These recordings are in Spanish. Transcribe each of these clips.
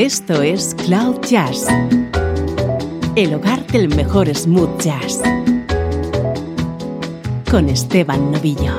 Esto es Cloud Jazz, el hogar del mejor smooth jazz, con Esteban Novillo.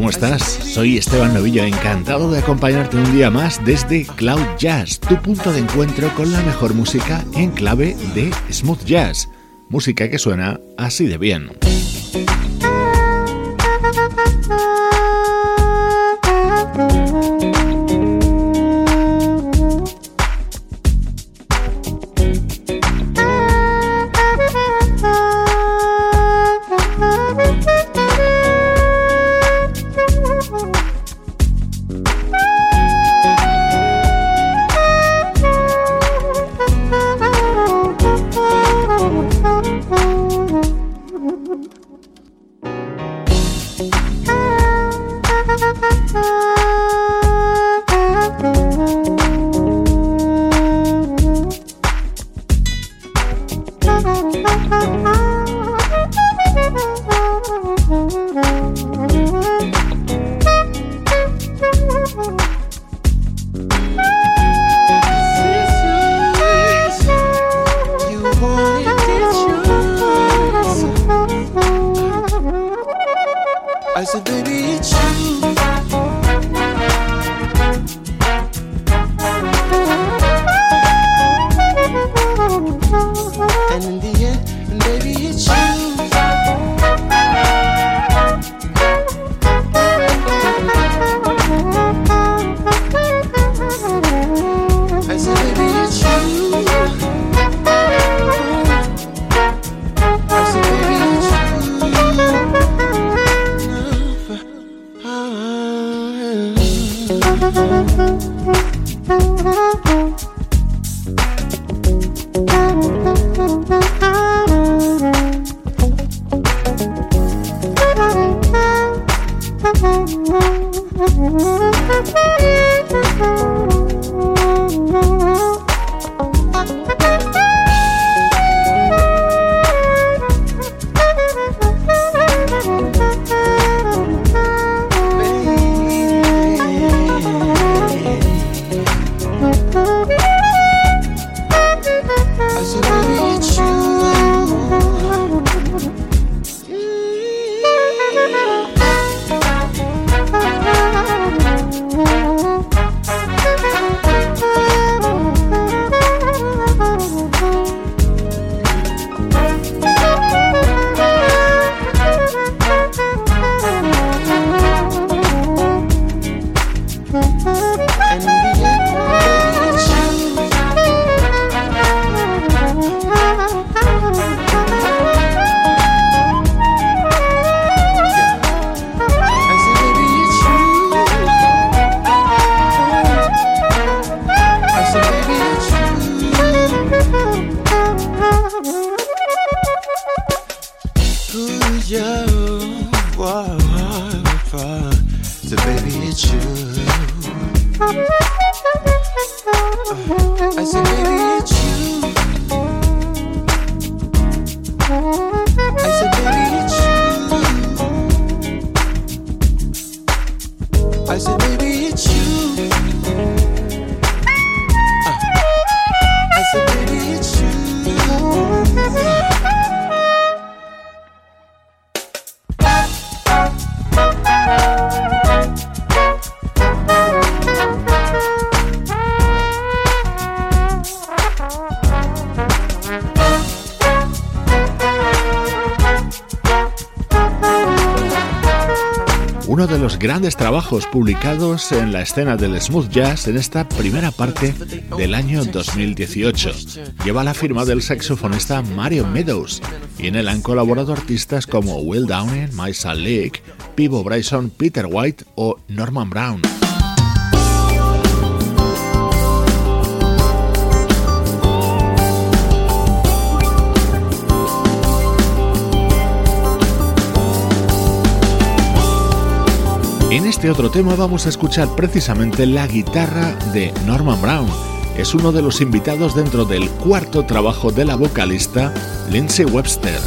¿Cómo estás? Soy Esteban Novillo, encantado de acompañarte un día más desde Cloud Jazz, tu punto de encuentro con la mejor música en clave de smooth jazz, música que suena así de bien. I said, baby, it's you. Trabajos publicados en la escena del smooth jazz en esta primera parte del año 2018. Lleva la firma del saxofonista Mario Meadows y en él han colaborado artistas como Will Downing, Maisa Lake, Pivo Bryson, Peter White o Norman Brown. En este otro tema vamos a escuchar precisamente la guitarra de Norman Brown. Es uno de los invitados dentro del cuarto trabajo de la vocalista Lindsay Webster.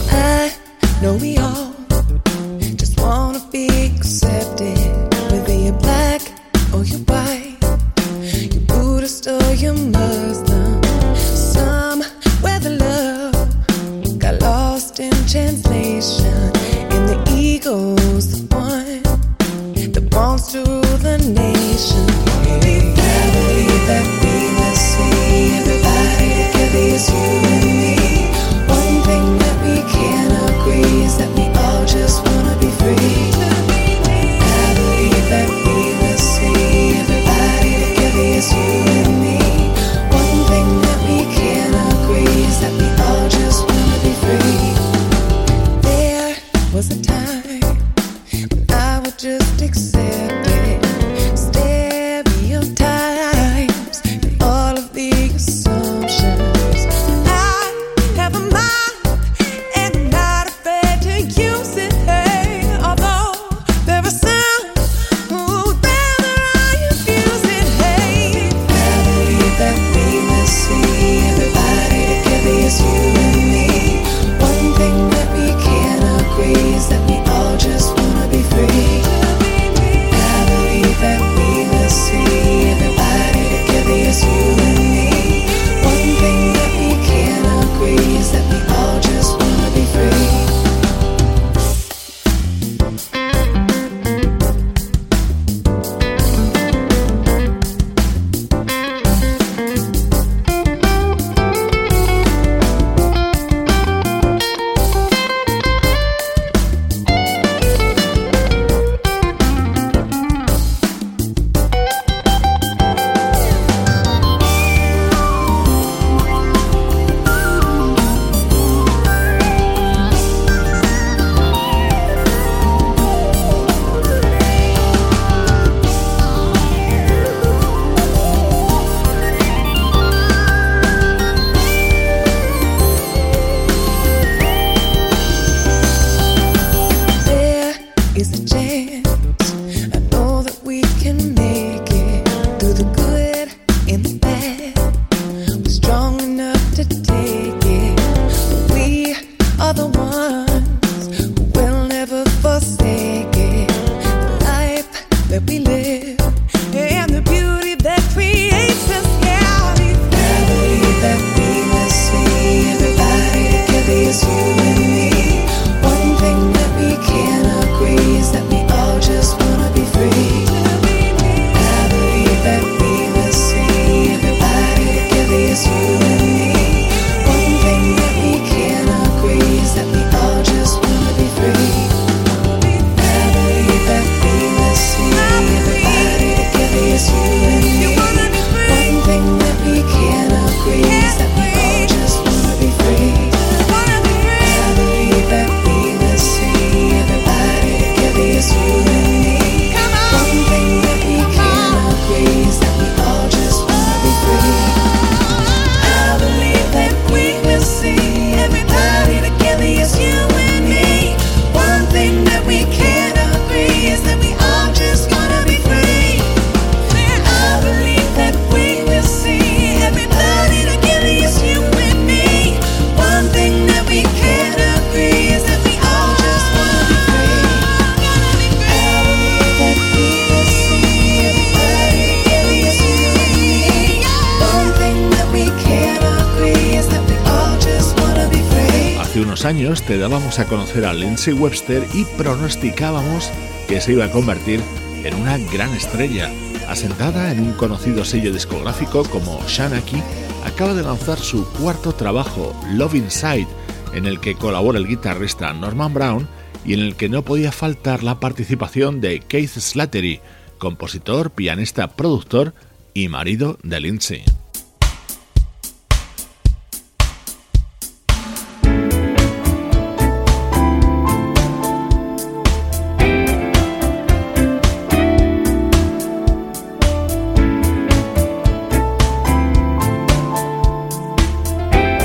Años te dábamos a conocer a Lindsay Webster y pronosticábamos que se iba a convertir en una gran estrella. Asentada en un conocido sello discográfico como Shanaki, acaba de lanzar su cuarto trabajo, Love Inside, en el que colabora el guitarrista Norman Brown y en el que no podía faltar la participación de Keith Slattery, compositor, pianista, productor y marido de Lindsay.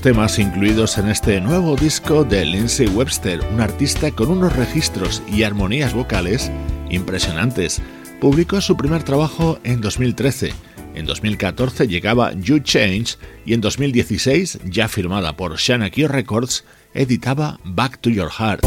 Temas incluidos en este nuevo disco de Lindsay Webster, un artista con unos registros y armonías vocales impresionantes. Publicó su primer trabajo en 2013. En 2014 llegaba You Change y en 2016, ya firmada por Shanakio Records, editaba Back to Your Heart.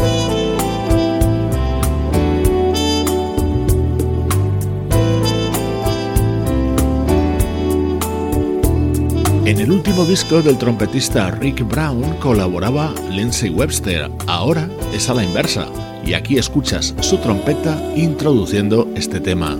En el último disco del trompetista Rick Brown colaboraba Lindsey Webster, ahora es a la inversa, y aquí escuchas su trompeta introduciendo este tema.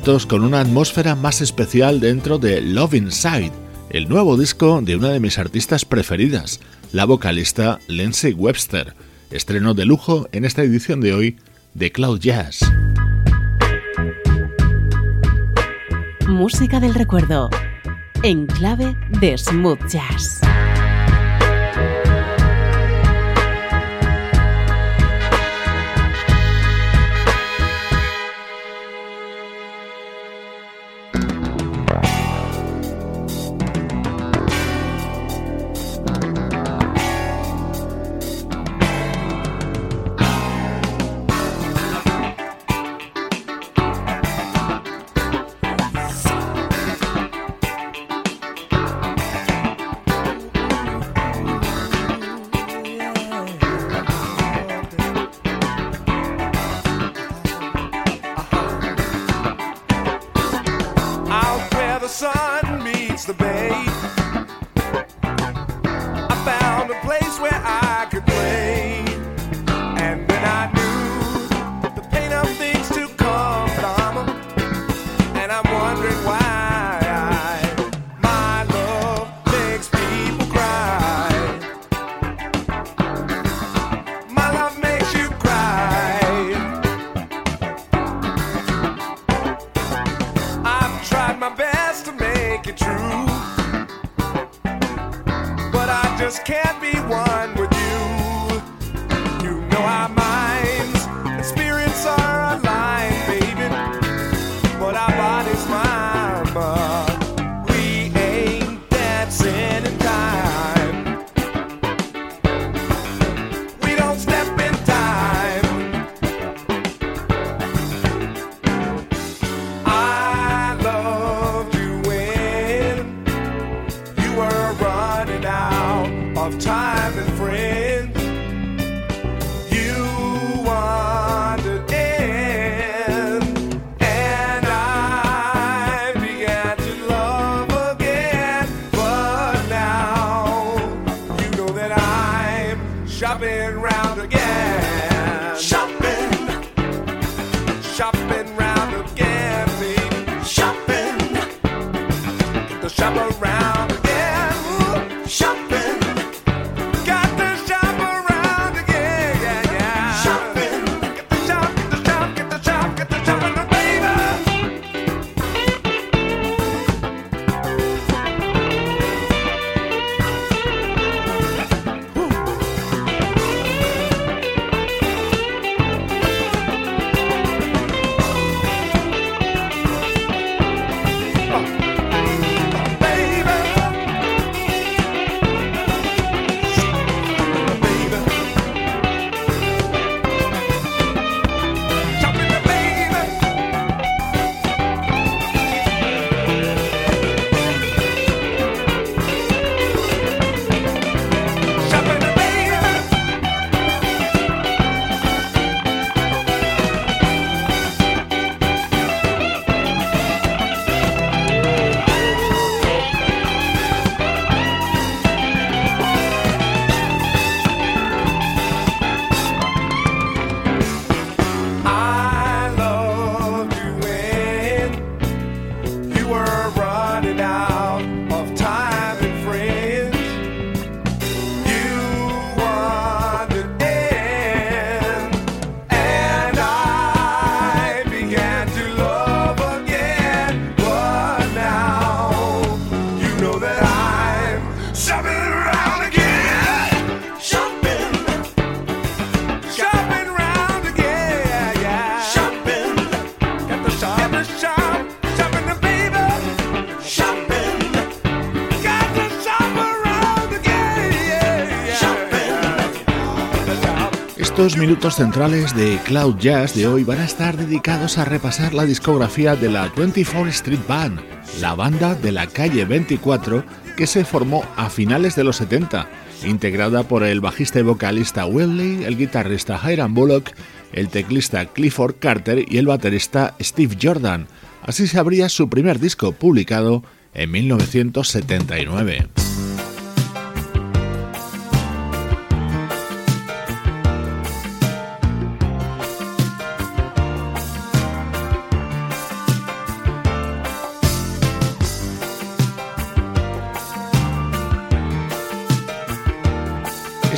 Con una atmósfera más especial dentro de Love Inside, el nuevo disco de una de mis artistas preferidas, la vocalista Lindsay Webster, estreno de lujo en esta edición de hoy de Cloud Jazz. Música del recuerdo, en clave de smooth jazz. Los minutos centrales de Cloud Jazz de hoy van a estar dedicados a repasar la discografía de la 24 Street Band, la banda de la calle 24 que se formó a finales de los 70, integrada por el bajista y vocalista Willie, el guitarrista Hiram Bullock, el teclista Clifford Carter y el baterista Steve Jordan. Así se abría su primer disco publicado en 1979.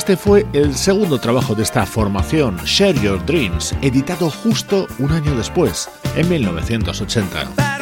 Este fue el segundo trabajo de esta formación, Share Your Dreams, editado justo un año después, en 1980.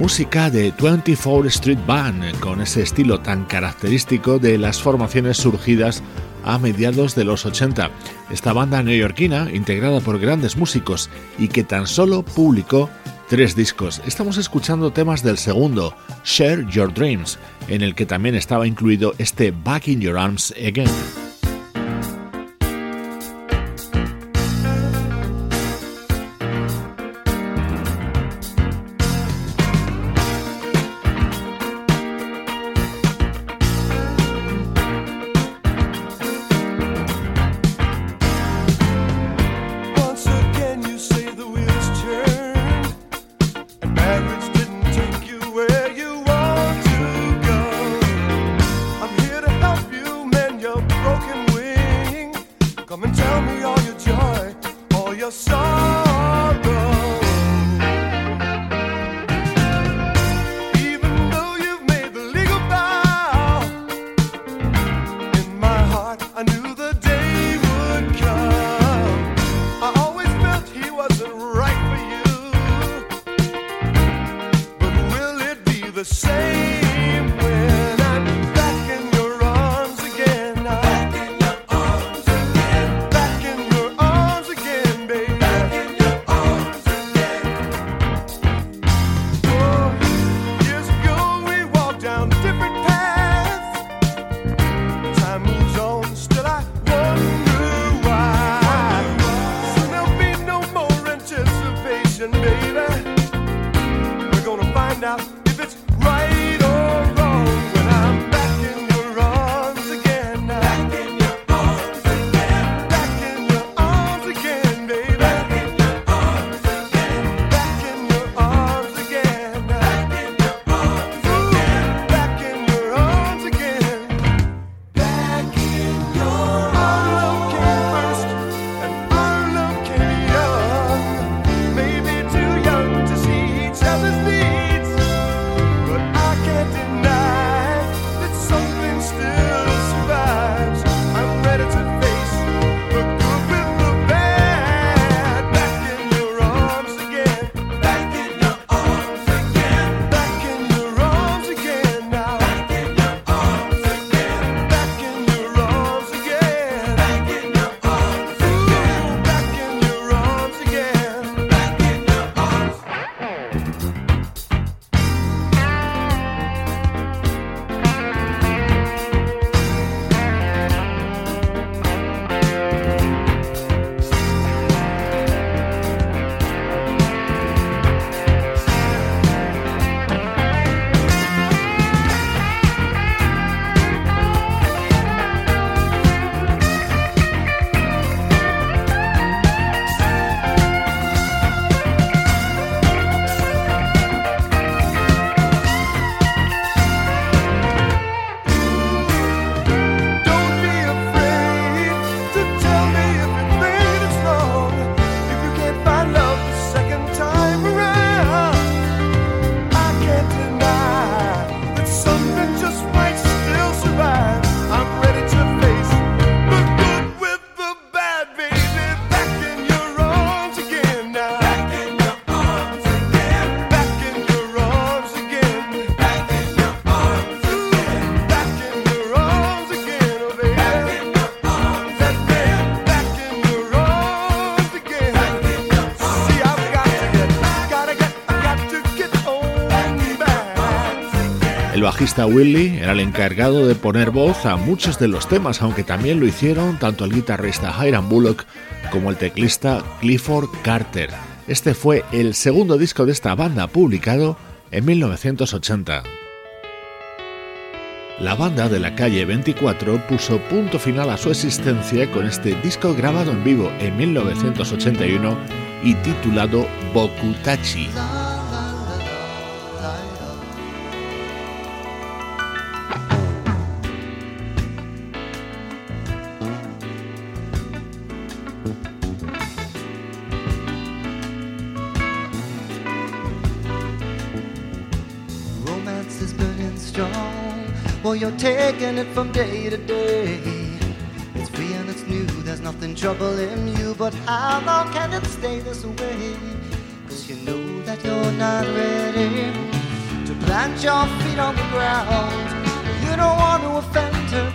Música de 24 Street Band, con ese estilo tan característico de las formaciones surgidas a mediados de los 80. Esta banda neoyorquina, integrada por grandes músicos y que tan solo publicó tres discos. Estamos escuchando temas del segundo, Share Your Dreams, en el que también estaba incluido este Back in Your Arms Again. Bajista Willie era el encargado de poner voz a muchos de los temas, aunque también lo hicieron tanto el guitarrista Hiram Bullock como el teclista Clifford Carter. Este fue el segundo disco de esta banda publicado en 1980. La banda de la calle 24 puso punto final a su existencia con este disco grabado en vivo en 1981 y titulado Bokutachi. Taking it from day to day. It's free and it's new, there's nothing troubling you. But how long can it stay this way? Cause you know that you're not ready. To plant your feet on the ground. You don't want to offend her,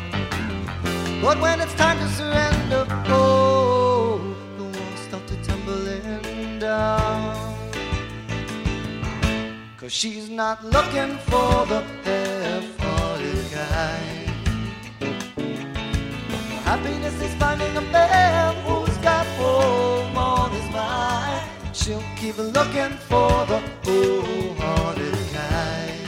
but when it's time to surrender, oh, the walls start to tumbling down. Cause she's not looking for the half-hearted looking for the wholehearted kind.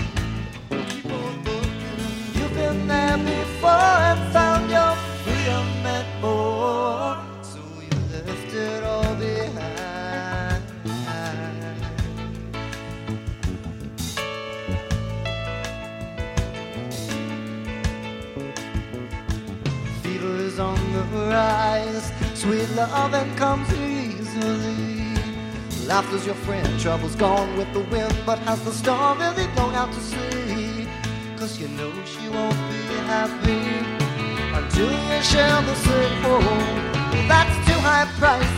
Keep on looking. You've been there before and found your freedom and more. So you left it all behind. Fever is on the rise. Sweet loving comes easily. Laughter's your friend, trouble's gone with the wind. But has the storm really blown out to sea? Cause you know she won't be happy until you share the same home. That's too high a price.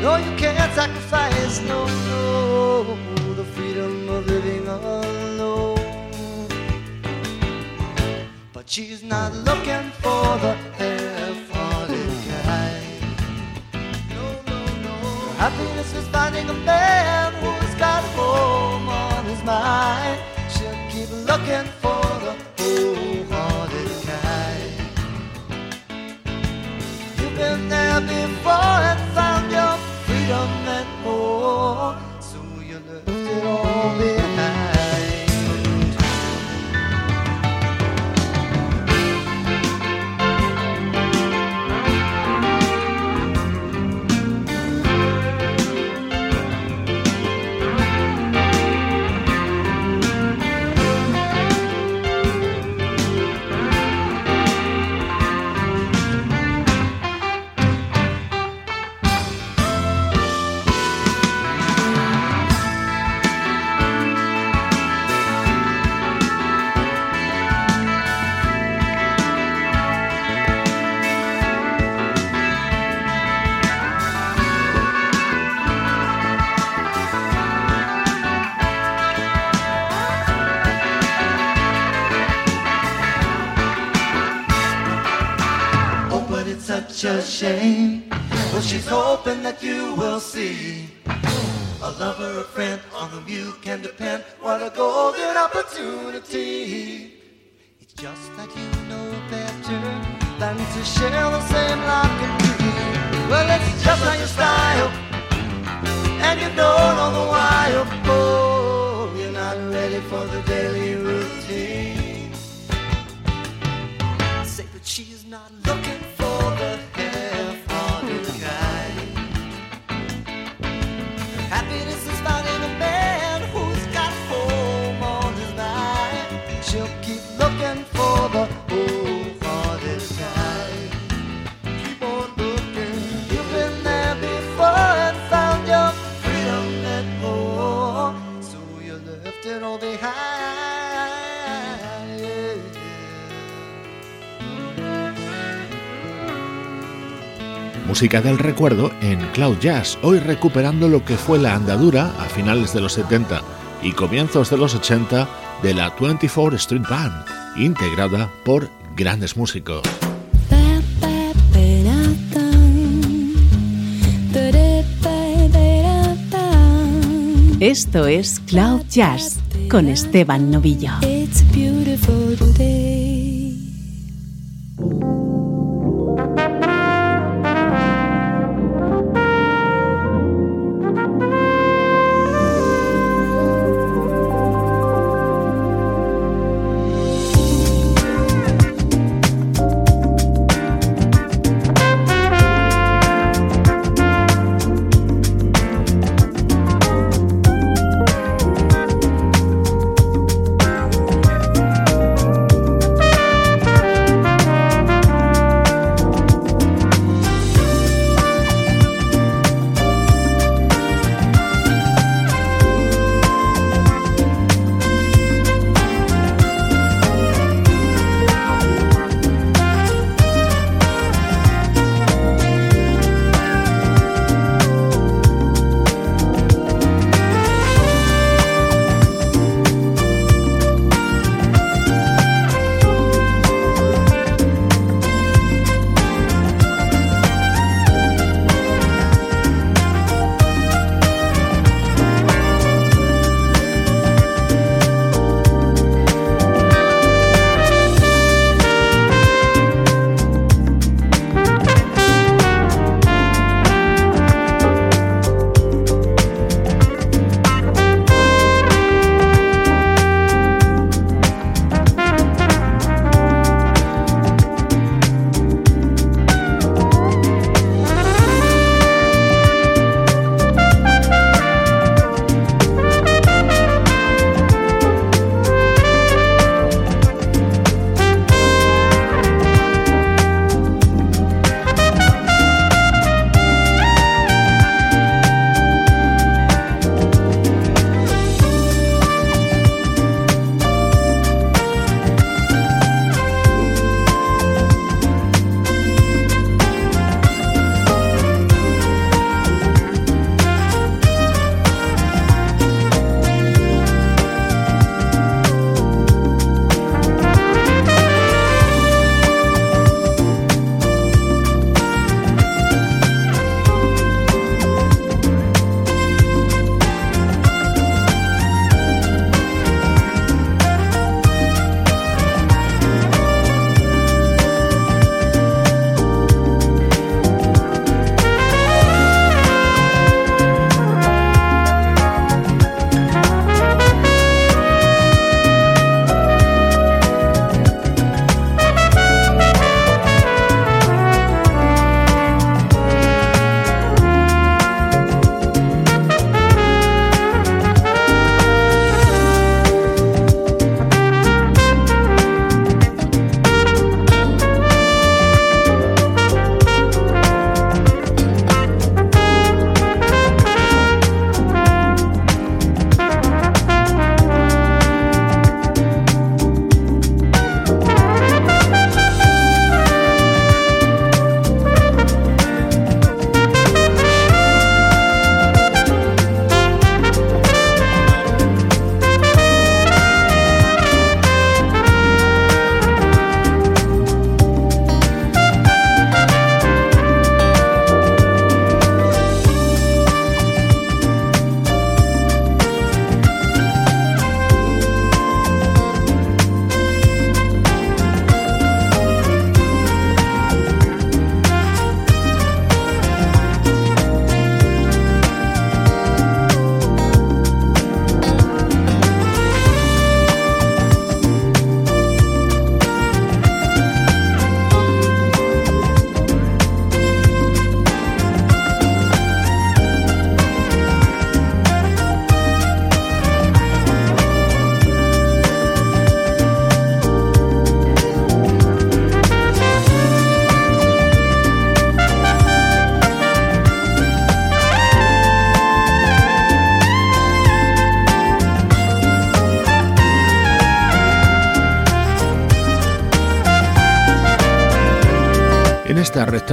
No, you can't sacrifice, no, no, the freedom of living alone. But she's not looking for the half-hearted Happiness is finding a man who's got a home on his mind. She'll keep looking for the wholehearted kind. You've been there before shame. Well, she's hoping that you will see a lover, a friend on whom you can depend. What a golden opportunity. It's just that you know better than to share the same lock and key. Well, it's just not your style, and you don't all the while. Oh, you're not ready for the daily routine. Say that she's not looking Música del recuerdo en Cloud Jazz, hoy recuperando lo que fue la andadura a finales de los 70 y comienzos de los 80 de la 24 Street Band, integrada por grandes músicos. Esto es Cloud Jazz con Esteban Novillo. It's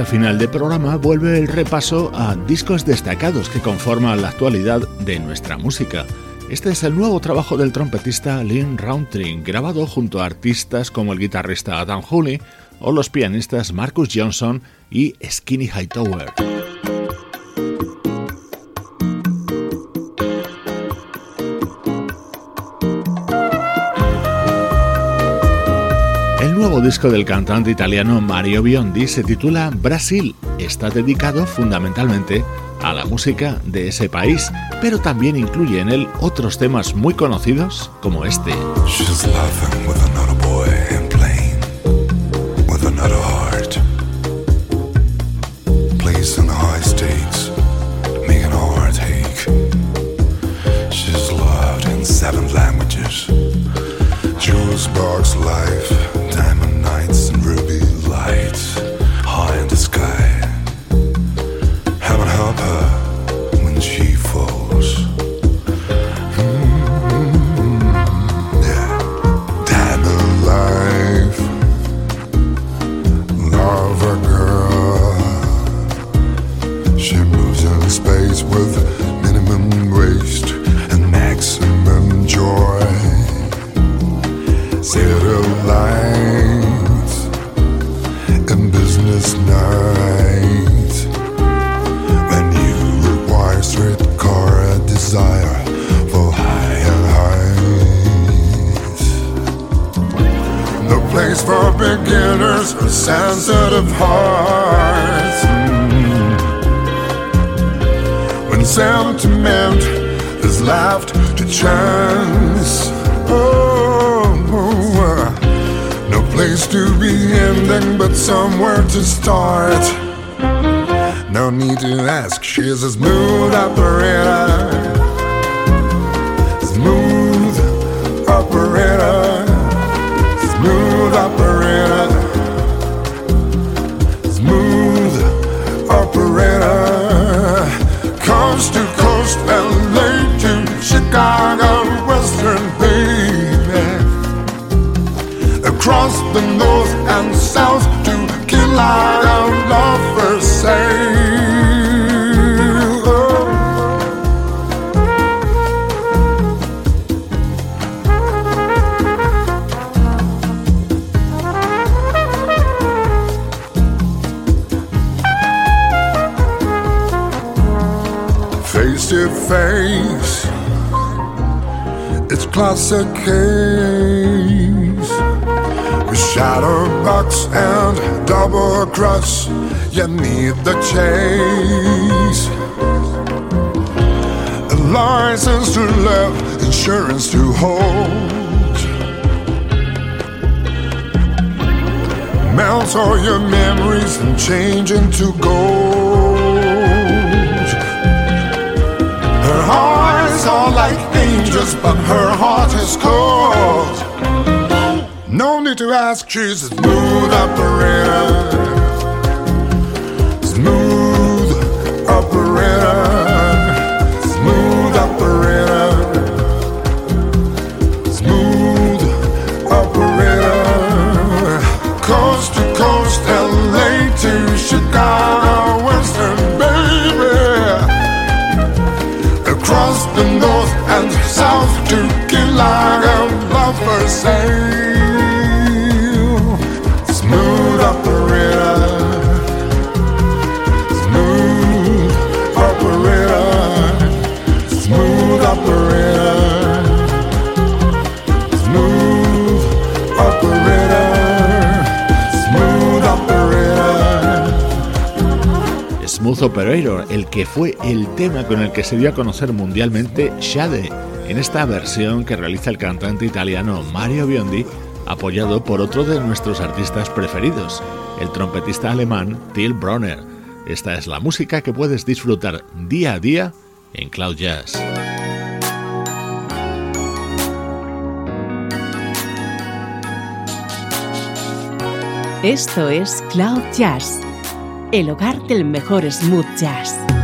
recta final de programa vuelve el repaso a discos destacados que conforman la actualidad de nuestra música. Este es el nuevo trabajo del trompetista Lynn Roundtree, grabado junto a artistas como el guitarrista Adam Hooley o los pianistas Marcus Johnson y Skinny Hightower. Disco del cantante italiano Mario Biondi se titula Brasil. Está dedicado fundamentalmente a la música de ese país, pero también incluye en él otros temas muy conocidos como este. life. the north and south to kill our lovers' for sale. Face to face, it's classic with shadow box and double cross. You need the chase. A license to live, insurance to hold. Melt all your memories and change into gold. Her eyes are like angels, but her heart is cold. Need to ask, she's a smooth operator. Smooth operator. Smooth operator. Smooth operator. Coast to coast, LA to Chicago, Western baby, across the north and south to Kilaga lovers sail. Operator. El que fue el tema con el que se dio a conocer mundialmente Shade, en esta versión que realiza el cantante italiano Mario Biondi, apoyado por otro de nuestros artistas preferidos, el trompetista alemán Till Bronner. Esta es la música que puedes disfrutar día a día en Cloud Jazz. Esto es Cloud Jazz, el hogar del mejor smooth jazz.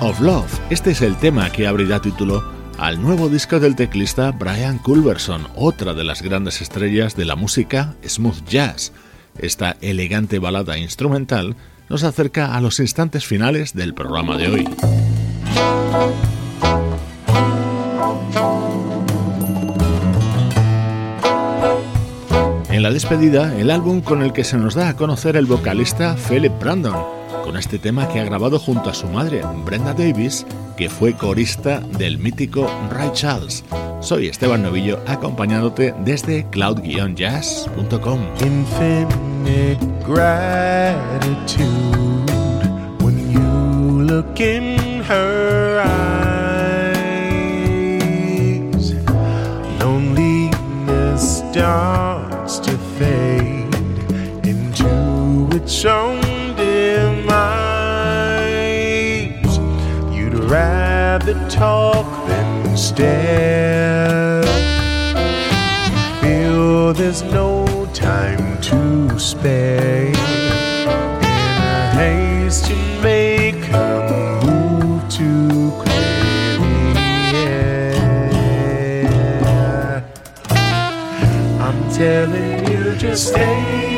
Of Love. Este es el tema que abrirá título al nuevo disco del teclista Brian Culverson, otra de las grandes estrellas de la música smooth jazz. Esta elegante balada instrumental nos acerca a los instantes finales del programa de hoy. En la despedida, el álbum con el que se nos da a conocer el vocalista Philip Brandon, con este tema que ha grabado junto a su madre, Brenda Davis, que fue corista del mítico Ray Charles. Soy Esteban Novillo acompañándote desde cloud-jazz.com. Starts to fade into its own rather talk than stare. Feel there's no time to spare. In a haste to make a move too clear. I'm telling you, just stay